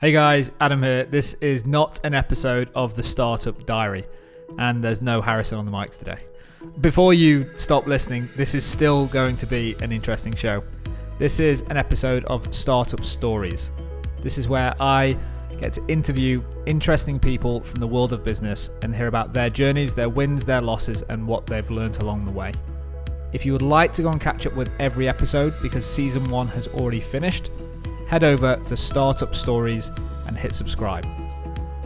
Hey guys, Adam here. This is not an episode of the Startup Diary, and there's no Harrison on the mics today. Before you stop listening, this is still going to be an interesting show. This is an episode of Startup Stories. This is where I get to interview interesting people from the world of business and hear about their journeys, their wins, their losses, and what they've learned along the way. If you would like to go and catch up with every episode because season one has already finished, head over to Startup Stories and hit subscribe.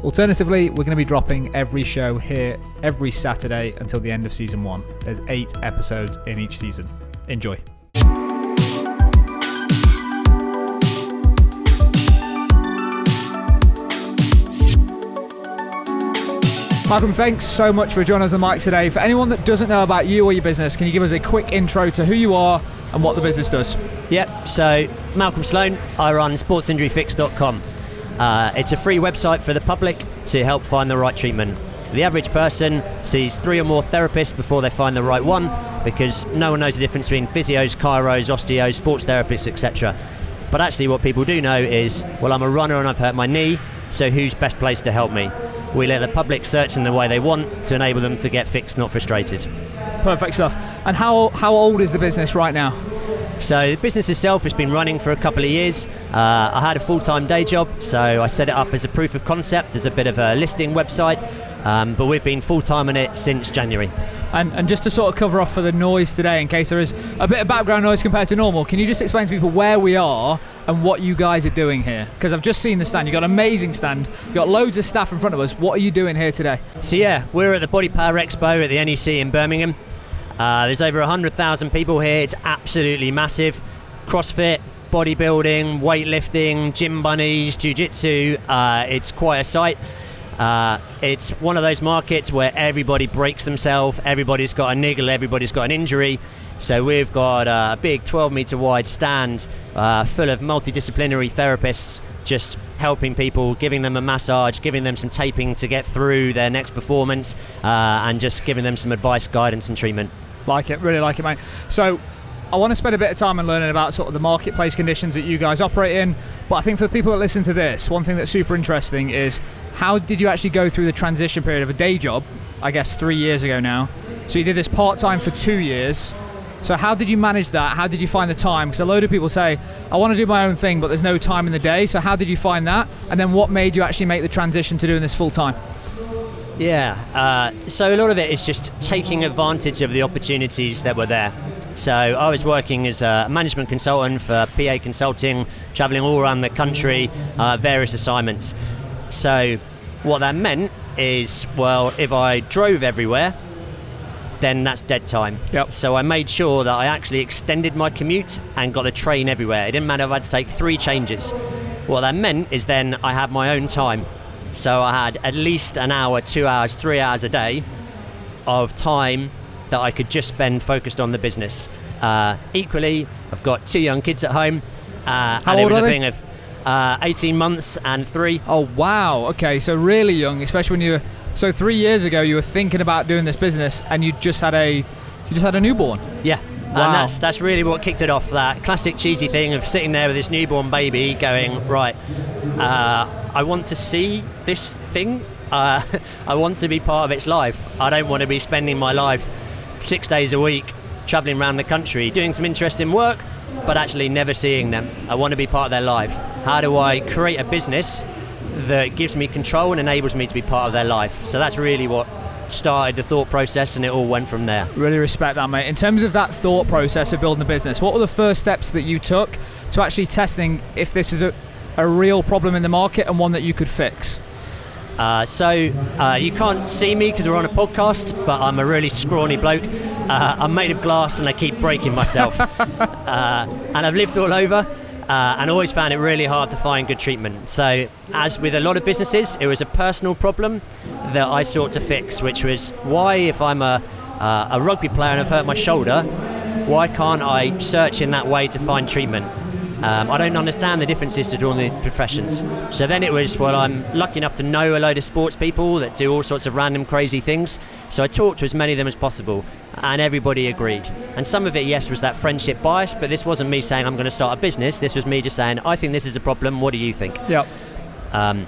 Alternatively, we're going to be dropping every show here every Saturday until the end of season one. There's eight episodes in each season. Enjoy. Malcolm, thanks so much for joining us on the mic today. For anyone that doesn't know about you or your business, can you give us a quick intro to who you are and what the business does? Yep, so Malcolm Sloan, I run sportsinjuryfix.com. Uh, it's a free website for the public to help find the right treatment. The average person sees three or more therapists before they find the right one because no one knows the difference between physios, chiros, osteos, sports therapists, etc. But actually, what people do know is, well, I'm a runner and I've hurt my knee, so who's best placed to help me? We let the public search in the way they want to enable them to get fixed, not frustrated. Perfect stuff. And how how old is the business right now? So the business itself has been running for a couple of years. Uh, I had a full-time day job, so I set it up as a proof of concept, as a bit of a listing website. Um, but we've been full-time on it since January. And, and just to sort of cover off for the noise today, in case there is a bit of background noise compared to normal, can you just explain to people where we are and what you guys are doing here? Because I've just seen the stand. You've got an amazing stand. You've got loads of staff in front of us. What are you doing here today? So yeah, we're at the Body Power Expo at the NEC in Birmingham. Uh, there's over 100,000 people here. It's absolutely massive. CrossFit, bodybuilding, weightlifting, gym bunnies, jiu-jitsu. Uh, it's quite a sight. Uh, it's one of those markets where everybody breaks themselves, everybody's got a niggle, everybody's got an injury. So we've got a big 12 meter wide stand uh, full of multidisciplinary therapists just helping people, giving them a massage, giving them some taping to get through their next performance, uh, and just giving them some advice, guidance, and treatment. Like it, really like it, mate. So I want to spend a bit of time and learning about sort of the marketplace conditions that you guys operate in. But I think for the people that listen to this, one thing that's super interesting is how did you actually go through the transition period of a day job? I guess three years ago now. So you did this part time for two years. So how did you manage that? How did you find the time? Because a load of people say, I want to do my own thing, but there's no time in the day. So how did you find that? And then what made you actually make the transition to doing this full time? Yeah, uh, so a lot of it is just taking advantage of the opportunities that were there. So I was working as a management consultant for PA Consulting, traveling all around the country, uh, various assignments. So what that meant is, well, if I drove everywhere, then that's dead time. Yep. So I made sure that I actually extended my commute and got the train everywhere. It didn't matter if I had to take three changes. What that meant is then I had my own time. So I had at least an hour, two hours, three hours a day of time that I could just spend focused on the business. Uh, equally, I've got two young kids at home, uh, How and it old was are a they? thing of uh, 18 months and three. Oh wow. Okay, so really young, especially when you were so three years ago you were thinking about doing this business and you just had a you just had a newborn. Yeah. Wow. And that's that's really what kicked it off. That classic cheesy thing of sitting there with this newborn baby, going right. Uh, I want to see this thing. Uh, I want to be part of its life. I don't want to be spending my life six days a week traveling around the country doing some interesting work, but actually never seeing them. I want to be part of their life. How do I create a business that gives me control and enables me to be part of their life? So that's really what started the thought process, and it all went from there. Really respect that, mate. In terms of that thought process of building a business, what were the first steps that you took to actually testing if this is a, a real problem in the market and one that you could fix? Uh, so uh, you can't see me because we're on a podcast, but I'm a really scrawny bloke. Uh, I'm made of glass and I keep breaking myself. uh, and I've lived all over uh, and always found it really hard to find good treatment. So, as with a lot of businesses, it was a personal problem that I sought to fix, which was why, if I'm a, uh, a rugby player and I've hurt my shoulder, why can't I search in that way to find treatment? Um, I don't understand the differences to all the professions. So then it was, well, I'm lucky enough to know a load of sports people that do all sorts of random crazy things. So I talked to as many of them as possible, and everybody agreed. And some of it, yes, was that friendship bias, but this wasn't me saying I'm going to start a business. This was me just saying, I think this is a problem. What do you think? Yep. Um,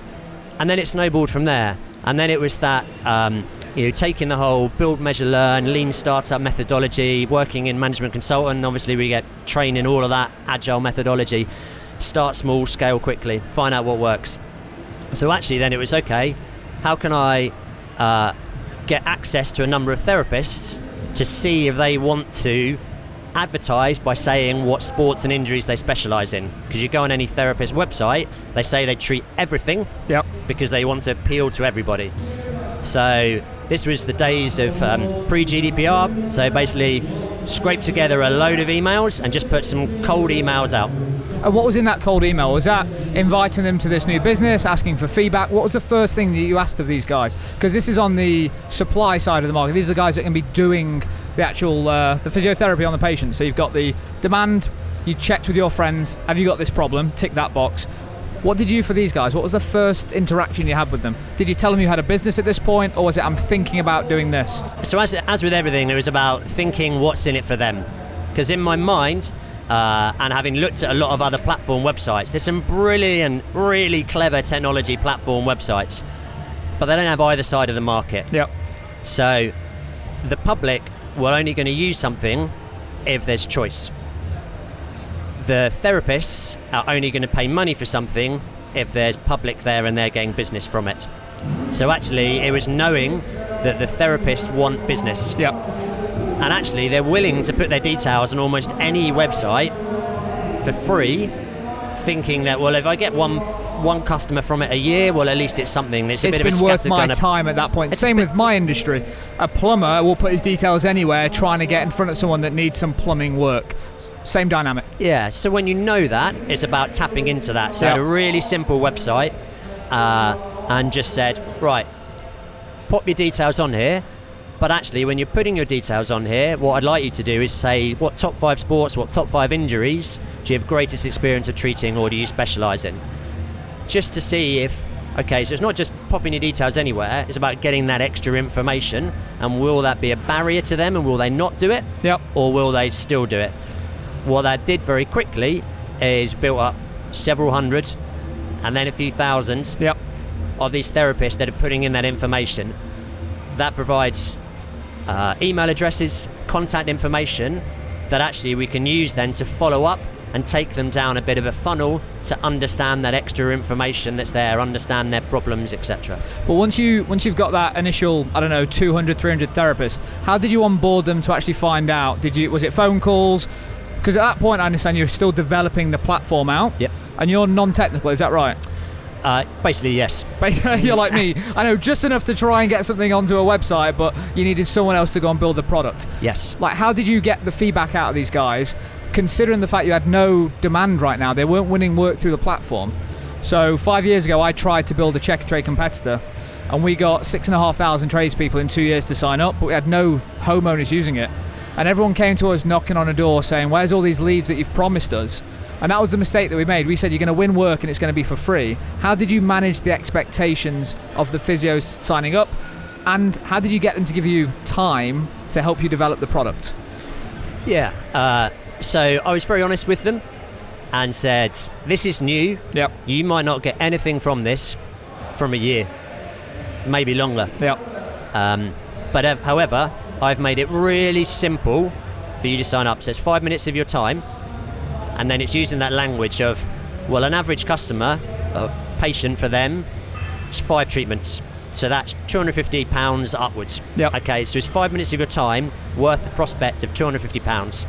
and then it snowballed from there. And then it was that um, you know taking the whole build, measure, learn, lean startup methodology, working in management consultant. Obviously, we get trained in all of that agile methodology. Start small, scale quickly, find out what works. So actually, then it was okay. How can I uh, get access to a number of therapists to see if they want to advertise by saying what sports and injuries they specialise in. Because you go on any therapist website, they say they treat everything Yep. because they want to appeal to everybody. So this was the days of um, pre-GDPR. So basically, scrape together a load of emails and just put some cold emails out. And what was in that cold email? Was that inviting them to this new business, asking for feedback? What was the first thing that you asked of these guys? Because this is on the supply side of the market. These are the guys that can be doing the actual uh, the physiotherapy on the patient. So you've got the demand. You checked with your friends. Have you got this problem? Tick that box. What did you do for these guys? What was the first interaction you had with them? Did you tell them you had a business at this point, or was it I'm thinking about doing this? So as, as with everything, it was about thinking what's in it for them. Because in my mind, uh, and having looked at a lot of other platform websites, there's some brilliant, really clever technology platform websites, but they don't have either side of the market. Yep. So the public were only going to use something if there's choice. The therapists are only going to pay money for something if there's public there and they're getting business from it. So actually, it was knowing that the therapists want business. Yep. And actually, they're willing to put their details on almost any website for free, thinking that, well, if I get one one customer from it a year, well, at least it's something. It's a it's bit been of a worth my of- time at that point. It's Same with my industry. A plumber will put his details anywhere, trying to get in front of someone that needs some plumbing work. Same dynamic. Yeah, so when you know that, it's about tapping into that. So I had a really simple website uh, and just said, right, pop your details on here. But actually, when you're putting your details on here, what I'd like you to do is say what top five sports, what top five injuries do you have greatest experience of treating or do you specialise in? Just to see if, okay, so it's not just popping your details anywhere, it's about getting that extra information. And will that be a barrier to them and will they not do it? Yep. or will they still do it? What that did very quickly is built up several hundred and then a few thousand Yep. of these therapists that are putting in that information. That provides uh, email addresses, contact information that actually we can use then to follow up and take them down a bit of a funnel to understand that extra information that's there, understand their problems, etc. But once you once you've got that initial, I don't know, 200, 300 therapists, how did you onboard them to actually find out? Did you was it phone calls? Because at that point, I understand you're still developing the platform out. Yep. And you're non-technical, is that right? Uh, basically, yes. Basically, you're like me. I know just enough to try and get something onto a website, but you needed someone else to go and build the product. Yes. Like, how did you get the feedback out of these guys, considering the fact you had no demand right now? They weren't winning work through the platform. So, five years ago, I tried to build a Checkatrade competitor, and we got six and a half thousand tradespeople in two years to sign up, but we had no homeowners using it. And everyone came to us knocking on a door saying, Where's all these leads that you've promised us? And that was the mistake that we made. We said you're going to win work and it's going to be for free. How did you manage the expectations of the physios signing up? And how did you get them to give you time to help you develop the product? Yeah. Uh, so I was very honest with them and said, "This is new. Yep. You might not get anything from this from a year, maybe longer. Yep. Um, but uh, however, I've made it really simple for you to sign up. So it's five minutes of your time, and then it's using that language of, well, an average customer, a patient for them, it's five treatments. So that's 250 pounds upwards. Yep. Okay, so it's five minutes of your time worth the prospect of 250 pounds.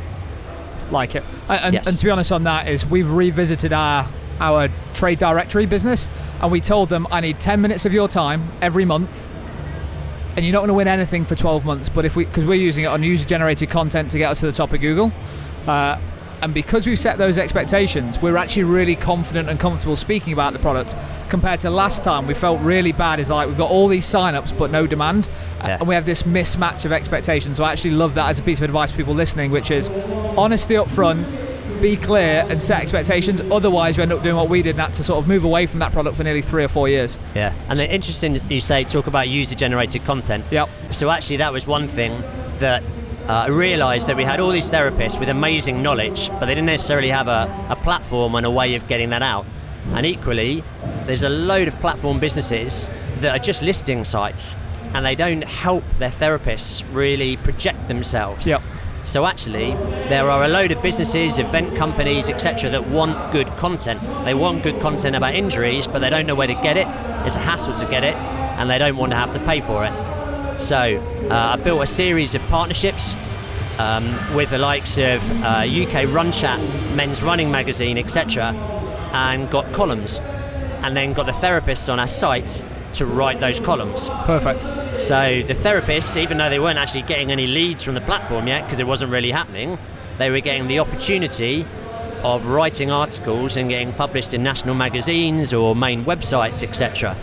Like it. And, and- Yes. and to be honest on that is we've revisited our our trade directory business and we told them I need 10 minutes of your time every month and you're not going to win anything for 12 months but if we because we're using it on user generated content to get us to the top of Google uh, and because we've set those expectations we're actually really confident and comfortable speaking about the product compared to last time. We felt really bad. Is like we've got all these sign-ups but no demand. Yeah. and we have this mismatch of expectations. So I actually love that as a piece of advice for people listening which is honesty up front be clear and set expectations. Otherwise you end up doing what we did and had to sort of move away from that product for nearly three or four years. Yeah. And then interesting that you say talk about user generated content. yep. So actually, that was one thing that uh, I realised that we had all these therapists with amazing knowledge, but they didn't necessarily have a, a platform and a way of getting that out. And equally, there's a load of platform businesses that are just listing sites and they don't help their therapists really project themselves. Yep. So actually, there are a load of businesses, event companies, etc., that want good content. They want good content about injuries, but they don't know where to get it. It's a hassle to get it, and they don't want to have to pay for it. So uh, I built a series of partnerships um, with the likes of uh, UK Run Chat, Men's Running Magazine, etc., and got columns, and then got the therapists on our site to write those columns. Perfect. So the therapists, even though they weren't actually getting any leads from the platform yet because it wasn't really happening, they were getting the opportunity of writing articles and getting published in national magazines or main websites, etc.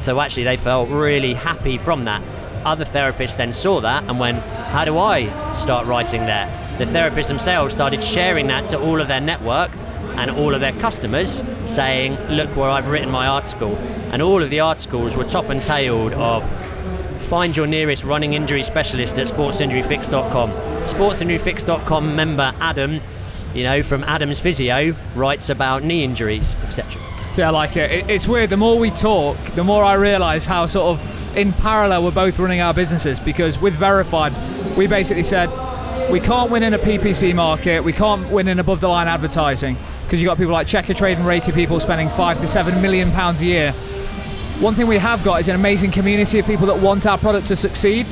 So actually, they felt really happy from that. Other therapists then saw that and went, How do I start writing there? The therapists themselves started sharing that to all of their network and all of their customers, saying, Look where I've written my article. And all of the articles were top and tailed of find your nearest running injury specialist at sportsinjuryfix.com. Sportsinjuryfix.com member Adam, you know, from Adam's Physio, writes about knee injuries, etc. Yeah, I like it. it. It's weird. The more we talk, the more I realise how sort of in parallel we're both running our businesses because with Verified, we basically said we can't win in a PPC market, we can't win in above the line advertising because you've got people like Checkatrade and Rated people spending five to seven million pounds a year. One thing we have got is an amazing community of people that want our product to succeed.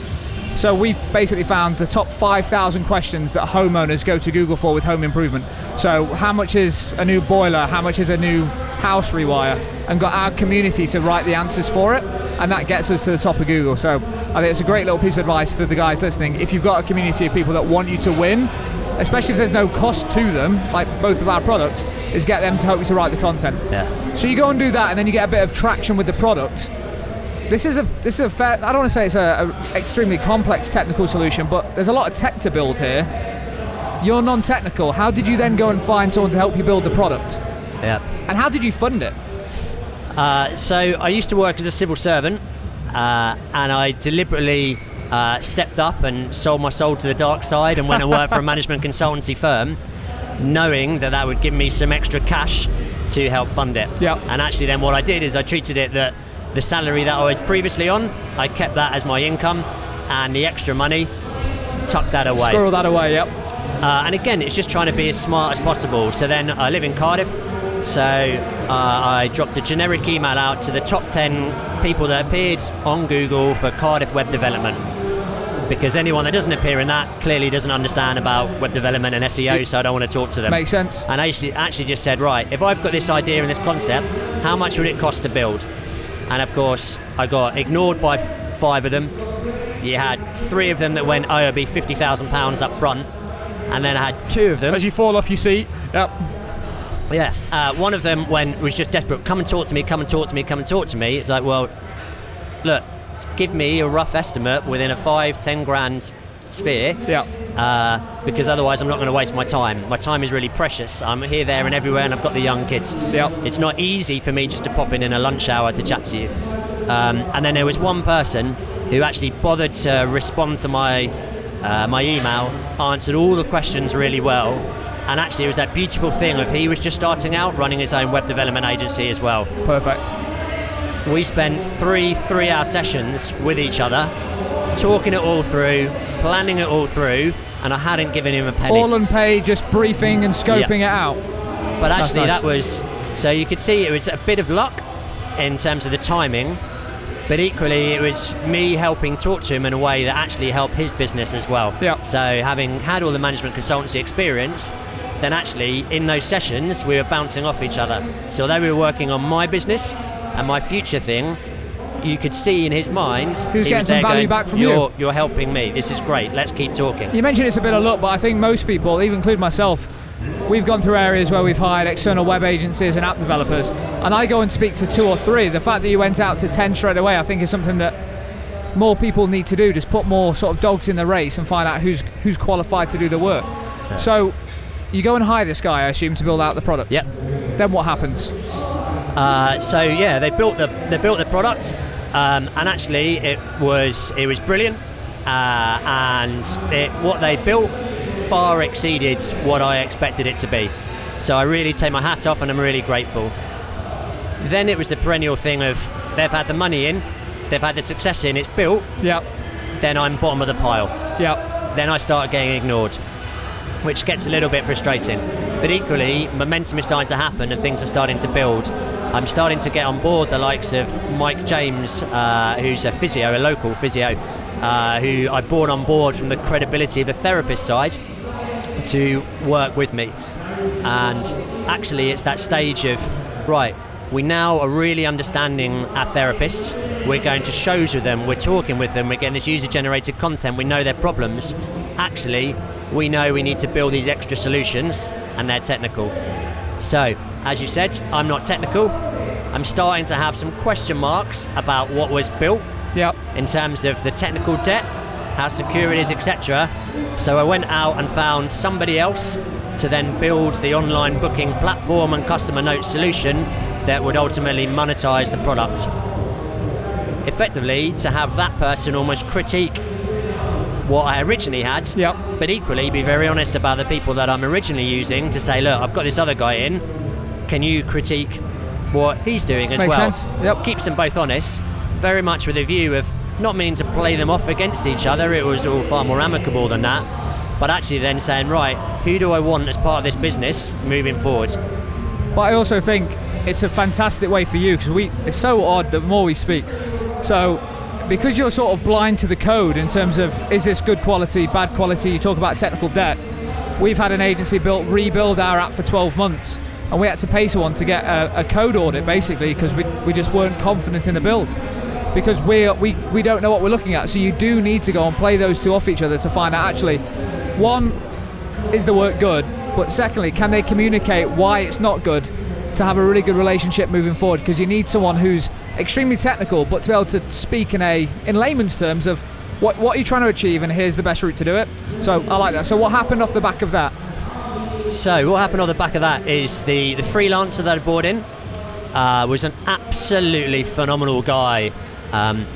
So we've basically found the top 5,000 questions that homeowners go to Google for with home improvement. So how much is a new boiler? How much is a new house rewire? And got our community to write the answers for it, and that gets us to the top of Google. So I think it's a great little piece of advice to the guys listening. If you've got a community of people that want you to win, especially if there's no cost to them, like both of our products, is get them to help you to write the content. Yeah. So you go and do that, and then you get a bit of traction with the product. This is a this is a fair. I don't want to say it's a, a extremely complex technical solution, but there's a lot of tech to build here. You're non-technical. How did you then go and find someone to help you build the product? Yeah. And how did you fund it? Uh, so I used to work as a civil servant, uh, and I deliberately uh, stepped up and sold my soul to the dark side and went and worked for a management consultancy firm, knowing that that would give me some extra cash to help fund it. Yeah. And actually, then what I did is I treated it that the salary that I was previously on, I kept that as my income, and the extra money, tucked that away. Squirrel that away. Yep. Uh, and again, it's just trying to be as smart as possible. So then I live in Cardiff, so uh, I dropped a generic email out to the top 10 people that appeared on Google for Cardiff web development. Because anyone that doesn't appear in that clearly doesn't understand about web development and SEO, so I don't want to talk to them. Makes sense. And I actually, actually just said, right, if I've got this idea and this concept, how much would it cost to build? And of course, I got ignored by f- five of them. You had three of them that went, oh, it'll be £50,000 up front. And then I had two of them. As you fall off your seat. Yep. Yeah. Uh, one of them when was just desperate. Come and talk to me. Come and talk to me. Come and talk to me. It's like, well, look, give me a rough estimate within a five, ten grand sphere. Yeah. Uh, because otherwise, I'm not going to waste my time. My time is really precious. I'm here, there, and everywhere, and I've got the young kids. Yep. It's not easy for me just to pop in in a lunch hour to chat to you. Um, and then there was one person who actually bothered to respond to my uh, my email, answered all the questions really well, and actually it was that beautiful thing of he was just starting out, running his own web development agency as well. Perfect. We spent three three-hour sessions with each other, talking it all through, planning it all through, and I hadn't given him a penny. All unpaid, just briefing and scoping it out. But actually, nice. that was so you could see it was a bit of luck in terms of the timing, but equally it was me helping talk to him in a way that actually helped his business as well. Yeah. So having had all the management consultancy experience, then actually in those sessions we were bouncing off each other. So although we were working on my business and my future thing. You could see in his mind who's he getting some value going, back from you." you're, You're helping me. This is great. Let's keep talking. You mentioned it's a bit of luck, but I think most people, even include myself, we've gone through areas where we've hired external web agencies and app developers, and I go and speak to two or three. The fact that you went out to 10 straight away, I think, is something that more people need to do. Just put more sort of dogs in the race and find out who's who's qualified to do the work. So you go and hire this guy, I assume, to build out the product. Yep. Then what happens? Uh, so yeah, they built the they built the product, um, and actually it was it was brilliant, uh, and it, what they built far exceeded what I expected it to be. So I really take my hat off, and I'm really grateful. Then it was the perennial thing of they've had the money in, they've had the success in, it's built. Yep. Then I'm bottom of the pile. Yep. Then I start getting ignored, which gets a little bit frustrating. But equally, momentum is starting to happen and things are starting to build. I'm starting to get on board the likes of Mike James, uh, who's a physio, a local physio, uh, who I brought on board from the credibility of the therapist side to work with me. And actually, it's that stage of, right, we now are really understanding our therapists. We're going to shows with them, we're talking with them, we're getting this user generated content, we know their problems. Actually, we know we need to build these extra solutions and they're technical. So, as you said, I'm not technical. I'm starting to have some question marks about what was built Yep. in terms of the technical debt, how secure it is, etc. So I went out and found somebody else to then build the online booking platform and customer note solution that would ultimately monetize the product. Effectively, to have that person almost critique what I originally had, Yep. but equally be very honest about the people that I'm originally using to say, look, I've got this other guy in. Can you critique what he's doing as Makes well? sense. Yep. Keeps them both honest, very much with a view of not meaning to play them off against each other. It was all far more amicable than that. But actually, then saying, right, who do I want as part of this business moving forward? But I also think it's a fantastic way for you because we it's so odd the more we speak. So because you're sort of blind to the code in terms of is this good quality, bad quality, you talk about technical debt. We've had an agency built rebuild our app for 12 months and we had to pay someone to get a, a code audit basically because we, we just weren't confident in the build because we, we we don't know what we're looking at. So you do need to go and play those two off each other to find out actually one is the work good? But secondly can they communicate why it's not good to have a really good relationship moving forward? Because you need someone who's extremely technical but to be able to speak in a in layman's terms of what what are you trying to achieve and here's the best route to do it. So I like that. So what happened off the back of that? So what happened on the back of that is the, the freelancer that I brought in uh, was an absolutely phenomenal guy. Um,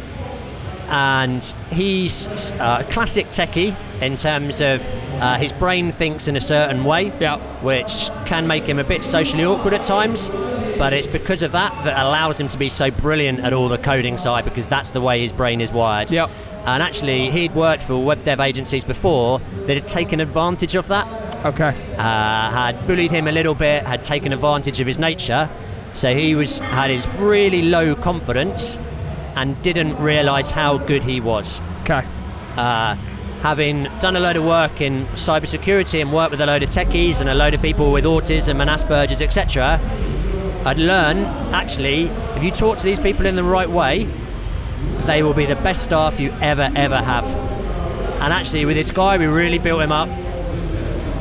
and he's uh, a classic techie in terms of uh, his brain thinks in a certain way, Yeah. which can make him a bit socially awkward at times. But it's because of that that allows him to be so brilliant at all the coding side because that's the way his brain is wired. And actually, he'd worked for web dev agencies before that had taken advantage of that okay uh, had bullied him a little bit, had taken advantage of his nature. So he was had his really low confidence and didn't realise how good he was. okay Uh, having done a load of work in cybersecurity and worked with a load of techies and a load of people with autism and Asperger's, etc., I'd learned actually if you talk to these people in the right way, they will be the best staff you ever ever have. And actually, with this guy, we really built him up.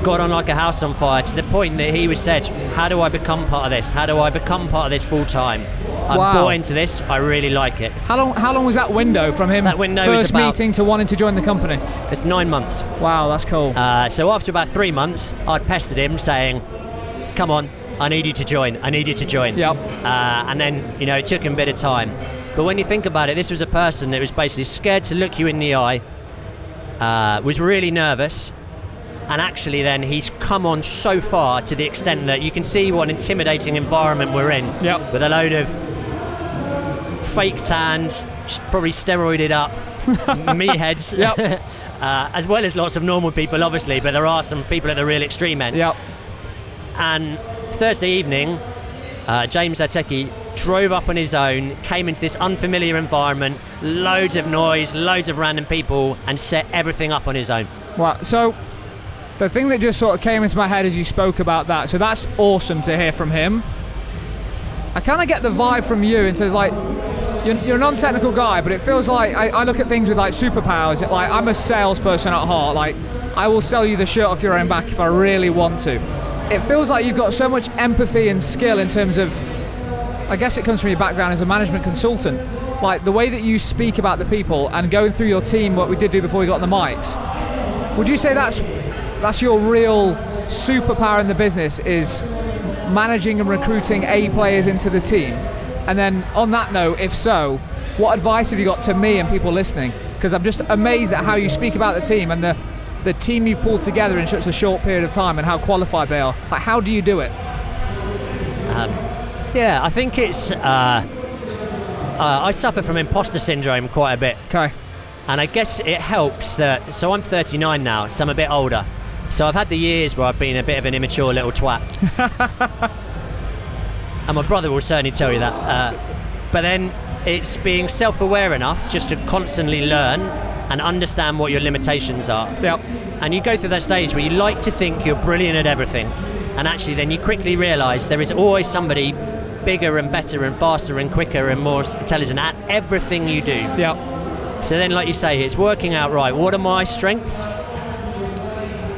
Got on like a house on fire to the point that he was said, "How do I become part of this? How do I become part of this full time? I'm Wow. bought into this. I really like it." how long how long was that window from him That window first about- meeting to wanting to join the company It's nine months. wow that's cool Uh, so after about three months, I'd pestered him saying, "Come on, I need you to join. I need you to join." Yep. Uh, and then you know it took him a bit of time, but when you think about it, this was a person that was basically scared to look you in the eye, uh, was really nervous, and actually then he's come on so far to the extent that you can see what an intimidating environment we're in. Yep. With a load of fake tanned, probably steroided up meatheads. Yep. uh, as well as lots of normal people, obviously, but there are some people at the real extreme end. yep And Thursday evening, uh, James Ateki drove up on his own, came into this unfamiliar environment, loads of noise, loads of random people, and set everything up on his own. Wow. So the thing that just sort of came into my head as you spoke about that, so that's awesome to hear from him. I kind of get the vibe from you, and so it's like you're, you're a non-technical guy, but it feels like I, I look at things with like superpowers. It, like I'm a salesperson at heart. Like I will sell you the shirt off your own back if I really want to. It feels like you've got so much empathy and skill in terms of. I guess it comes from your background as a management consultant. Like the way that you speak about the people and going through your team, what we did do before we got on the mics. Would you say that's that's your real superpower in the business is managing and recruiting A players into the team? And then on that note, if so, what advice have you got to me and people listening? Because I'm just amazed at how you speak about the team and the the team you've pulled together in such a short period of time and how qualified they are. Like how do you do it? Yeah, I think it's. Uh, uh, I suffer from imposter syndrome quite a bit, Okay. and I guess it helps that. So I'm 39 now, so I'm a bit older. So I've had the years where I've been a bit of an immature little twat, and my brother will certainly tell you that. Uh, but then it's being self-aware enough just to constantly learn and understand what your limitations are. Yep. And you go through that stage where you like to think you're brilliant at everything, and actually then you quickly realise there is always somebody bigger and better and faster and quicker and more intelligent at everything you do. Yep. So then, like you say, it's working out right. What are my strengths?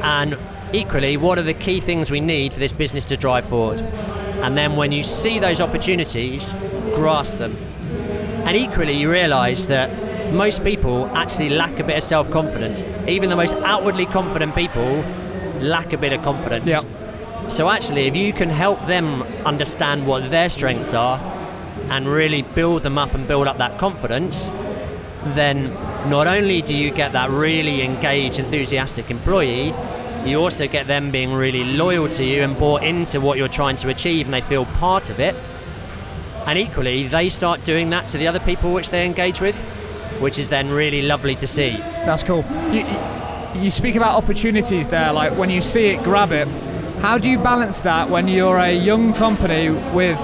And equally, what are the key things we need for this business to drive forward? And then, when you see those opportunities, grasp them. And equally, you realise that most people actually lack a bit of self confidence. Even the most outwardly confident people lack a bit of confidence. Yep. So, actually, if you can help them understand what their strengths are and really build them up and build up that confidence, then not only do you get that really engaged, enthusiastic employee, you also get them being really loyal to you and bought into what you're trying to achieve and they feel part of it. And equally, they start doing that to the other people which they engage with, which is then really lovely to see. That's cool. You, you- speak about opportunities there, like when you see it, grab it. How do you balance that when you're a young company with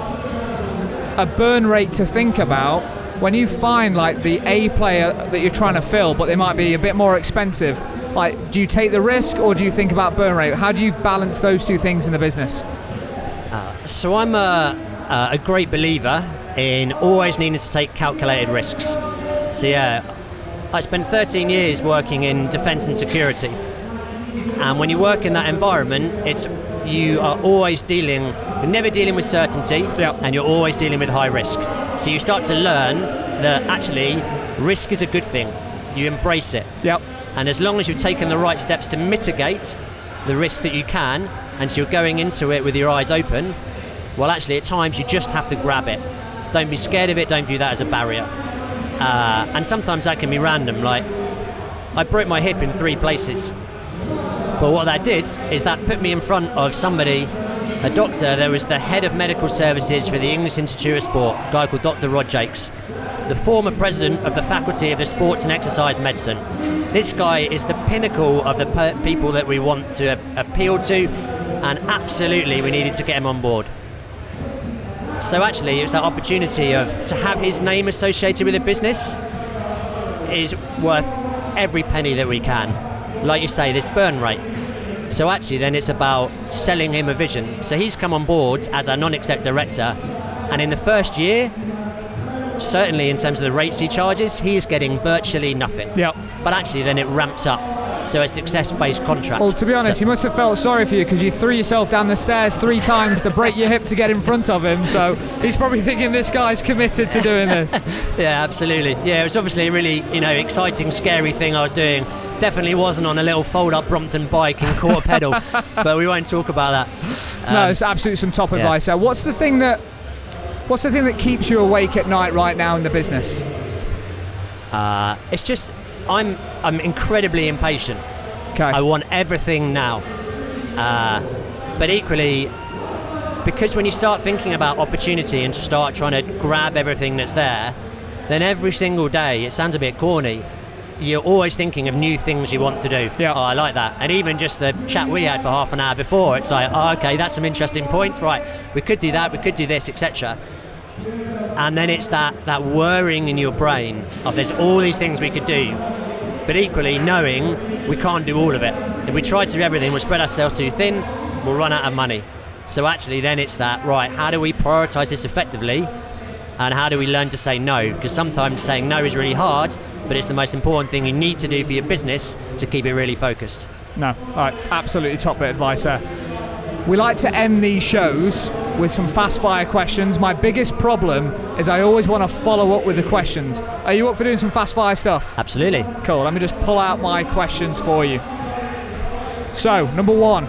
a burn rate to think about? When you find like the A player that you're trying to fill, but they might be a bit more expensive, like do you take the risk or do you think about burn rate? How do you balance those two things in the business? Uh, so I'm a, a a great believer in always needing to take calculated risks. So yeah, I spent 13 years working in defence and security, and when you work in that environment, it's you are always dealing, you're never dealing with certainty, Yep. and you're always dealing with high risk. So you start to learn that actually risk is a good thing. You embrace it. Yep. And as long as you've taken the right steps to mitigate the risks that you can, and so you're going into it with your eyes open, well, actually, at times you just have to grab it. Don't be scared of it, don't view that as a barrier. Uh, and sometimes that can be random, like I broke my hip in three places. But what that did is that put me in front of somebody, a doctor. There was the head of medical services for the English Institute of Sport, a guy called Dr. Rod Jaques, the former president of the Faculty of the Sports and Exercise Medicine. This guy is the pinnacle of the per- people that we want to a- appeal to, and absolutely we needed to get him on board. So actually, it was that opportunity of to have his name associated with a business is worth every penny that we can. Like you say, this burn rate. So actually, then it's about selling him a vision. So he's come on board as a non-exec director, and in the first year, certainly in terms of the rates he charges, he is getting virtually nothing. Yep. But actually, then it ramps up. So a success-based contract. Well, to be honest, So- he must have felt sorry for you because you threw yourself down the stairs three times to break your hip to get in front of him. So he's probably thinking this guy's committed to doing this. Yeah, absolutely. Yeah, it was obviously a really, you know, exciting, scary thing I was doing. Definitely wasn't on a little fold-up Brompton bike in quarter pedal, but we won't talk about that. no, Um, it's absolutely some top yeah. advice. So, what's the thing that, what's the thing that keeps you awake at night right now in the business? uh, it's just I'm I'm incredibly impatient. Okay. I want everything now. Uh, but equally, because when you start thinking about opportunity and start trying to grab everything that's there, then every single day, it sounds a bit corny, you're always thinking of new things you want to do. Yeah. Oh, I like that. And even just the chat we had for half an hour before, it's like, oh, okay, that's some interesting points. Right, we could do that, we could do this, etc. And then it's that, that whirring in your brain of there's all these things we could do, but equally knowing we can't do all of it. If we try to do everything, we'll spread ourselves too thin, we'll run out of money. So actually, then it's that right. How do we prioritise this effectively, and how do we learn to say no? Because sometimes saying no is really hard, but it's the most important thing you need to do for your business to keep it really focused. No, all right, absolutely top bit advice there. We like to end these shows with some fast fire questions. My biggest problem is I always want to follow up with the questions. Are you up for doing some fast fire stuff? Absolutely. Cool, let me just pull out my questions for you. So, number one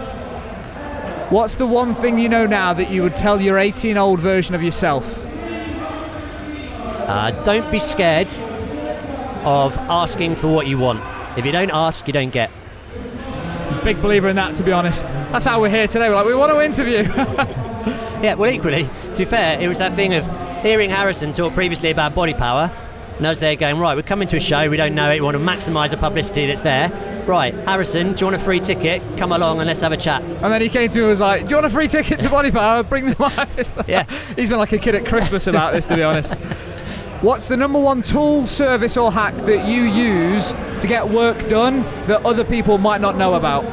What's the one thing you know now that you would tell your 18 old version of yourself? Uh, don't be scared of asking for what you want. If you don't ask, you don't get. Big believer in that, to be honest. That's how we're here today. We're like, we want to interview. Yeah, well, equally, to be fair, it was that thing of hearing Harrison talk previously about body power. And I was there going, right, we're coming to a show, we don't know it, we want to maximise the publicity that's there. Right, Harrison, do you want a free ticket? Come along and let's have a chat. And then he came to me and was like, Do you want a free ticket to Body Power? Bring them on. Yeah. He's been like a kid at Christmas about this, to be honest. What's the number one tool, service, or hack that you use to get work done that other people might not know about?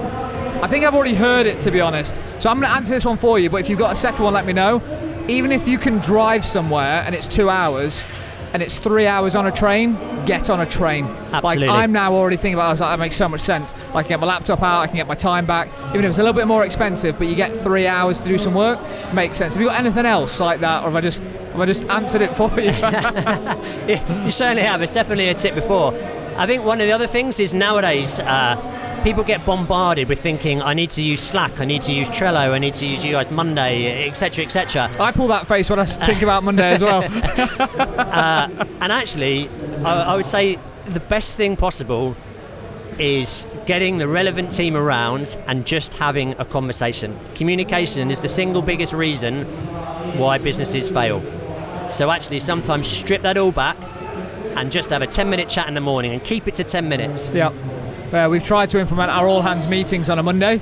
I think I've already heard it, to be honest. So I'm going to answer this one for you, but if you've got a second one, let me know. Even if you can drive somewhere and it's two hours and it's three hours on a train, get on a train. Absolutely. Like, I'm now already thinking about I was like, that makes so much sense. I can get my laptop out, I can get my time back. Even if it's a little bit more expensive, but you get three hours to do some work, makes sense. Have you got anything else like that, or have I just have I just answered it for you? You certainly have. It's definitely a tip before. I think one of the other things is nowadays uh, people get bombarded with thinking, I need to use Slack, I need to use Trello, I need to use you guys Monday, etc., etc. I pull that face when I think about Monday as well. Uh, and actually, I, I would say the best thing possible is getting the relevant team around and just having a conversation. Communication is the single biggest reason why businesses fail. So actually, sometimes strip that all back and just have a 10 minute chat in the morning and keep it to 10 minutes. Yeah. Uh, we've tried to implement our all hands meetings on a Monday,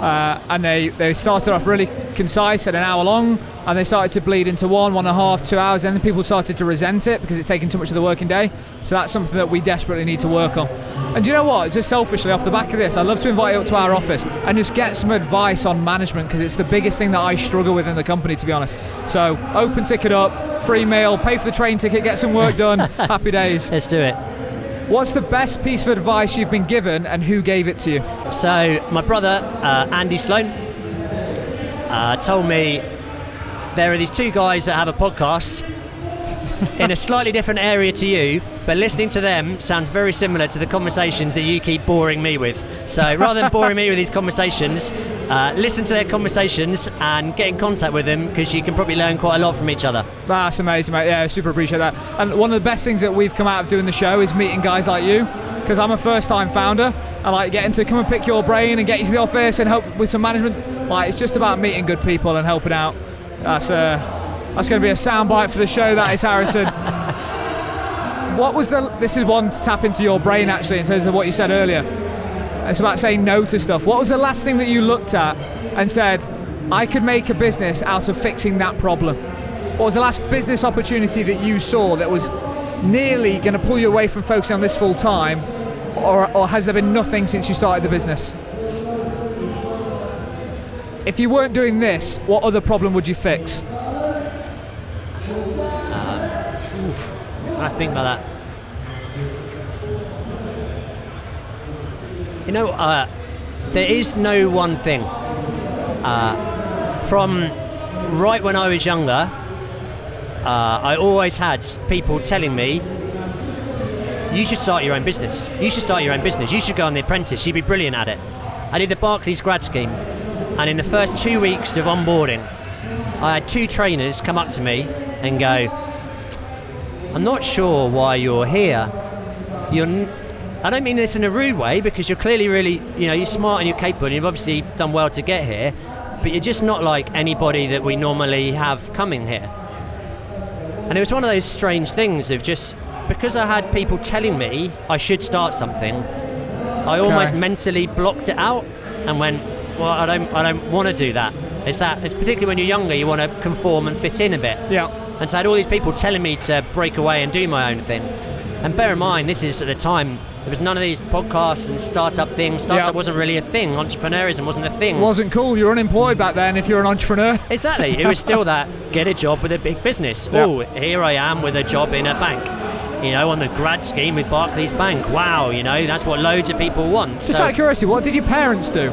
uh, and they, they started off really concise at an hour long, and they started to bleed into one, one and a half, two hours, and then people started to resent it because it's taking too much of the working day. So that's something that we desperately need to work on. And do you know what? Just selfishly, off the back of this, I'd love to invite you up to our office and just get some advice on management because it's the biggest thing that I struggle with in the company, to be honest. So open ticket up, free meal, pay for the train ticket, get some work done. Happy days. Let's do it. What's the best piece of advice you've been given and who gave it to you? So, my brother, uh, Andy Sloan, uh, told me there are these two guys that have a podcast in a slightly different area to you, but listening to them sounds very similar to the conversations that you keep boring me with. So, rather than boring me with these conversations, uh, listen to their conversations and get in contact with them because you can probably learn quite a lot from each other. That's amazing, mate. Yeah, super appreciate that. And one of the best things that we've come out of doing the show is meeting guys like you, because I'm a first-time founder. I like getting to come and pick your brain and get you to the office and help with some management. Like it's just about meeting good people and helping out. That's uh, that's going to be a soundbite for the show. That is Harrison. what was the? This is one to tap into your brain actually in terms of what you said earlier. It's about saying no to stuff. What was the last thing that you looked at and said, I could make a business out of fixing that problem? What was the last business opportunity that you saw that was nearly going to pull you away from focusing on this full time? Or, or has there been nothing since you started the business? If you weren't doing this, what other problem would you fix? I think about that. You know, uh, there is no one thing. Uh, from right when I was younger, uh, I always had people telling me, you should start your own business. You should start your own business. You should go on The Apprentice. You'd be brilliant at it. I did the Barclays grad scheme, and in the first two weeks of onboarding, I had two trainers come up to me and go, I'm not sure why you're here. You're. N- I don't mean this in a rude way because you're clearly really, you know, you're smart and you're capable and you've obviously done well to get here, but you're just not like anybody that we normally have coming here. And it was one of those strange things of just because I had people telling me I should start something, I almost mentally blocked it out and went, well, I don't, I don't want to do that. It's that. It's particularly when you're younger, you want to conform and fit in a bit. Yeah. And so I had all these people telling me to break away and do my own thing. And bear in mind, this is at the time there was none of these podcasts and startup things. Startup Yeah. wasn't really a thing. Entrepreneurism wasn't a thing. Wasn't cool. You were unemployed back then if you're an entrepreneur. Exactly. It was still that get a job with a big business. Yeah. Oh, here I am with a job in a bank. You know, on the grad scheme with Barclays Bank. Wow, you know, that's what loads of people want. Just So- out of curiosity, what did your parents do?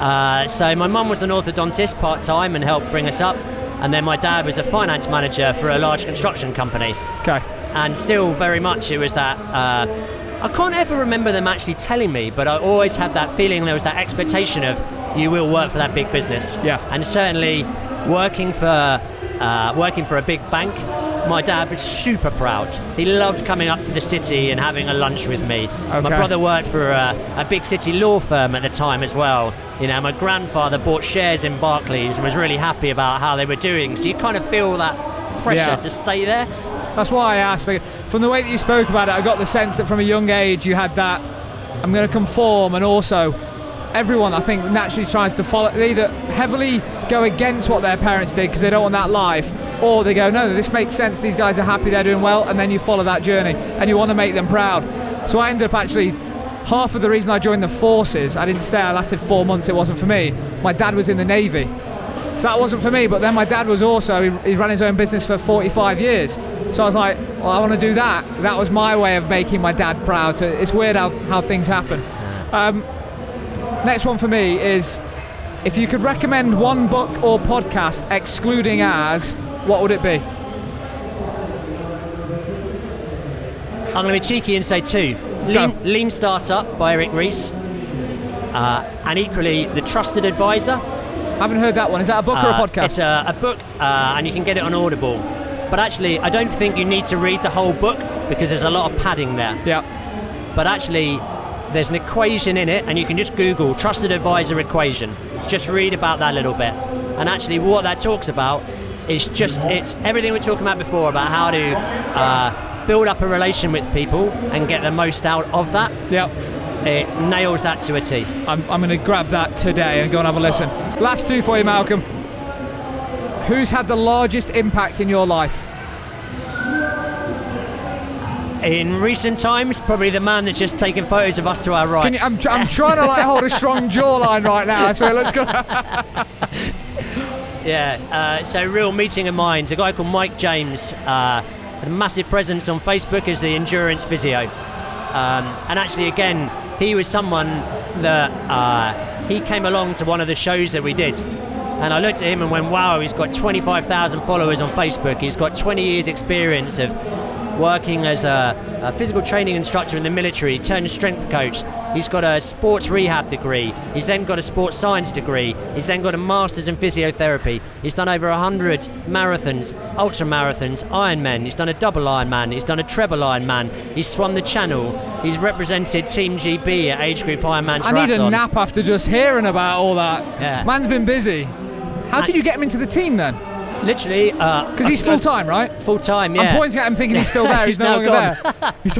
Uh, so my mum was an orthodontist part time and helped bring us up, and then my dad was a finance manager for a large construction company. Okay. And still, very much, it was that. Uh, I can't ever remember them actually telling me, but I always had that feeling. There was that expectation of you will work for that big business. Yeah. And certainly, working for uh, working for a big bank my dad was super proud. He loved coming up to the city and having a lunch with me. My brother worked for a, a big city law firm at the time as well. You know, my grandfather bought shares in Barclays and was really happy about how they were doing. So you kind of feel that pressure Yeah. to stay there. That's why I asked. From the way that you spoke about it, I got the sense that from a young age you had that I'm going to conform, and also everyone I think naturally tries to follow. They either heavily go against what their parents did because they don't want that life, or they go, no, this makes sense. These guys are happy, they're doing well, and then you follow that journey and you want to make them proud. So I ended up actually. Half of the reason I joined the forces, I didn't stay. I lasted four months. It wasn't for me. My dad was in the navy, so that wasn't for me. But then my dad was also, he, he ran his own business for 45 years. So I was like, well, I want to do that. That was my way of making my dad proud. So it's weird how, how things happen. Um, next one for me is if you could recommend one book or podcast excluding ours, what would it be? I'm going to be cheeky and say two. Lean, Lean Startup by Eric Ries. Uh, and equally, The Trusted Advisor. haven't heard that one. Is that a book or a Uh, podcast? It's a, a book, uh, and you can get it on Audible. But actually, I don't think you need to read the whole book because there's a lot of padding there. yeah. But actually, there's an equation in it, and you can just Google Trusted Advisor equation. Just read about that a little bit. And actually, what that talks about is just it's everything we were talking about before about how to uh, build up a relation with people and get the most out of that. Yeah. It nails that to a T. I'm, I'm going to grab that today and go and have a listen. Last two for you, Malcolm. Who's had the largest impact in your life? In recent times, probably the man that's just taken photos of us to our right. You, I'm, I'm, trying to like hold a strong jawline right now, so it looks good. Yeah, uh, so real meeting of minds. A guy called Mike James uh, had a massive presence on Facebook as the endurance physio. Um, and actually, again, he was someone that uh, he came along to one of the shows that we did. And I looked at him and went, wow, he's got 25,000 followers on Facebook. He's got 20 years' experience of working as a, a physical training instructor in the military, turned strength coach. He's got a sports rehab degree. He's then got a sports science degree. He's then got a master's in physiotherapy. He's done over 100 marathons, ultra marathons, Ironman. He's done a double Ironman. He's done a treble Ironman. He's swum the channel. He's represented Team GB at age group Ironman I need a nap after just hearing about all that. Yeah. Man's been busy. How did you get him into the team then? Literally, uh, Because he's full time, right? full time. Yeah. I'm pointing at him thinking he's still there. He's, He's no longer gone. there. He's,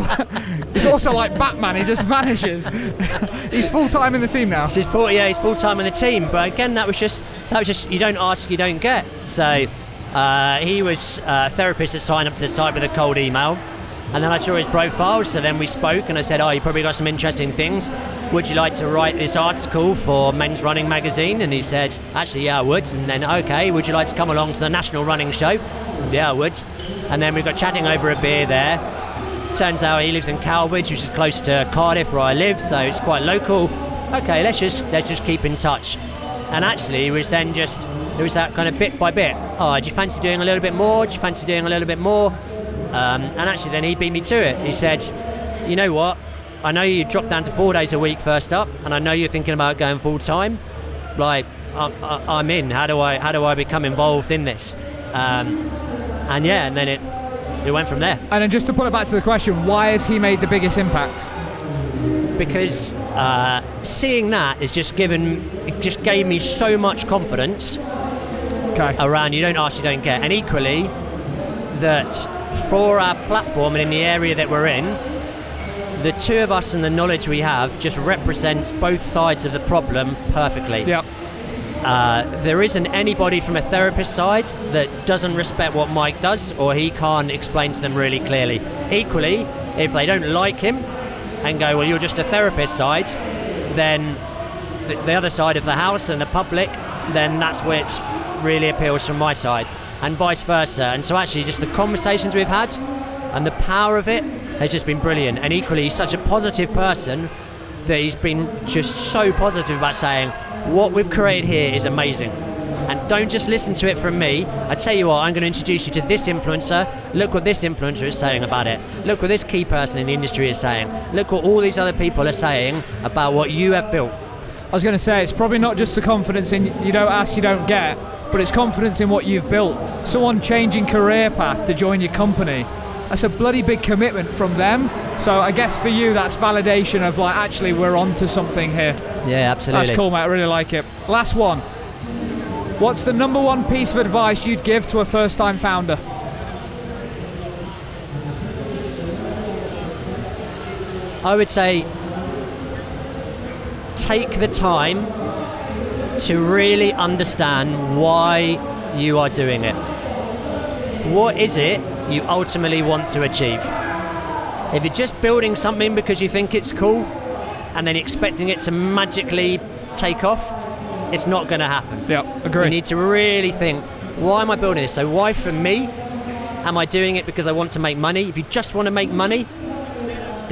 he's also like Batman. He just vanishes. he's full time in the team now. So he's full, yeah, he's full time in the team. But again, that was just that was just you don't ask, you don't get. So uh, he was uh, a therapist that signed up to the site with a cold email, and then I saw his profile. So then we spoke, and I said, "Oh, you probably got some interesting things. Would you like to write this article for Men's Running magazine?" And he said, "Actually, yeah, I would." And then, okay, would you like to come along to the National Running Show? Yeah, I would. And then we got chatting over a beer there. Turns out he lives in Cowbridge, which is close to Cardiff, where I live, so it's quite local. Okay, let's just let's just keep in touch. And actually, it was then just it was that kind of bit by bit. Oh, do you fancy doing a little bit more? Do you fancy doing a little bit more? Um, and actually, then he beat me to it. He said, "You know what? I know you dropped down to four days a week first up, and I know you're thinking about going full time. Like, I, I, I'm in. How do I how do I become involved in this?" Um, and yeah, and then it it went from there. And then just to put it back to the question, why has he made the biggest impact? because uh, seeing that has just given it just gave me so much confidence Okay. around you don't ask you don't get and equally that for our platform and in the area that we're in the two of us and the knowledge we have just represents both sides of the problem perfectly Yep. uh, there isn't anybody from a therapist side that doesn't respect what Mike does or he can't explain to them really clearly. Equally, if they don't like him and go, well, you're just a therapist side, then th- the other side of the house and the public, then that's where it really appeals from my side and vice versa. And so, actually, just the conversations we've had and the power of it has just been brilliant. And equally, he's such a positive person that he's been just so positive about saying what we've created here is amazing. And don't just listen to it from me. I tell you what, I'm going to introduce you to this influencer. Look what this influencer is saying about it. Look what this key person in the industry is saying. Look what all these other people are saying about what you have built. I was going to say it's probably not just the confidence in you don't ask, you don't get, but it's confidence in what you've built. Someone changing career path to join your company. That's a bloody big commitment from them. So I guess for you, that's validation of like actually we're on to something here. Yeah, absolutely. That's cool, mate. I really like it. Last one. What's the number one piece of advice you'd give to a first-time founder? I would say take the time to really understand why you are doing it. What is it you ultimately want to achieve? If you're just building something because you think it's cool and then expecting it to magically take off, it's not going to happen. Yeah, agree. You need to really think, why am I building this? So why for me? Am I doing it because I want to make money? If you just want to make money,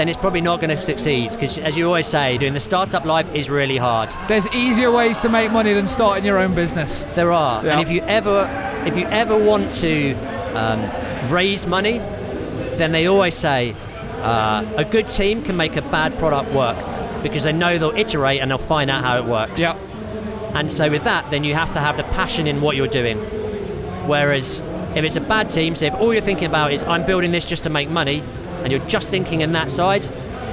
then it's probably not going to succeed because as you always say doing the startup life is really hard There's easier ways to make money than starting your own business. there are Yeah. and if you ever if you ever want to um, raise money then they always say uh, a good team can make a bad product work because they know they'll iterate and they'll find out how it works Yeah. And so with that, then you have to have the passion in what you're doing. Whereas if it's a bad team, so if all you're thinking about is I'm building this just to make money, and you're just thinking in that side,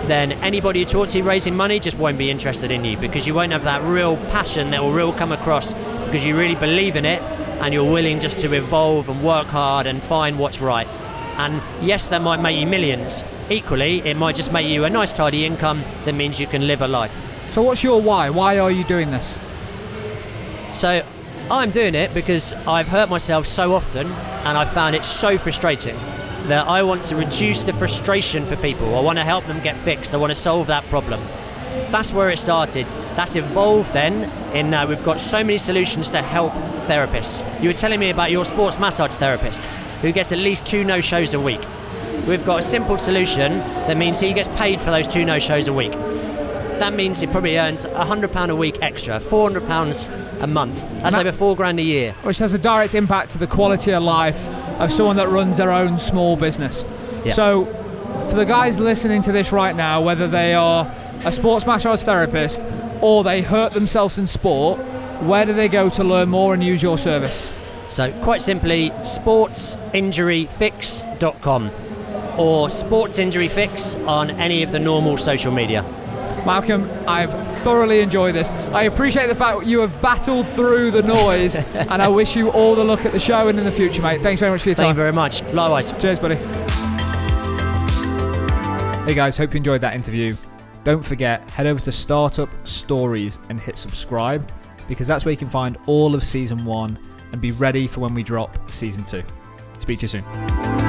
then anybody you talk to raising money just won't be interested in you because you won't have that real passion that will real come across because you really believe in it and you're willing just to evolve and work hard and find what's right. And yes, that might make you millions. Equally, it might just make you a nice tidy income that means you can live a life. So what's your why? Why are you doing this? So I'm doing it because I've hurt myself so often and I found it so frustrating that I want to reduce the frustration for people. I want to help them get fixed. I want to solve that problem. That's where it started. That's evolved then in uh, we've got so many solutions to help therapists. You were telling me about your sports massage therapist who gets at least two no shows a week. We've got a simple solution that means he gets paid for those two no shows a week. That means he probably earns £100 a week extra, £400 a month. That's that- over four grand a year. Which has a direct impact to the quality of life of someone that runs their own small business. Yeah. So for the guys listening to this right now, whether they are a sports massage therapist or they hurt themselves in sport, where do they go to learn more and use your service? So, quite simply, sportsinjuryfix.com or sports injury fix on any of the normal social media. Malcolm, I've thoroughly enjoyed this. I appreciate the fact you have battled through the noise, and I wish you all the luck at the show and in the future, mate. Thanks very much for your time. Thank you very much. Likewise. Cheers, buddy. Hey guys, hope you enjoyed that interview. Don't forget, head over to Startup Stories and hit subscribe because that's where you can find all of season one and be ready for when we drop season two. Speak to you soon.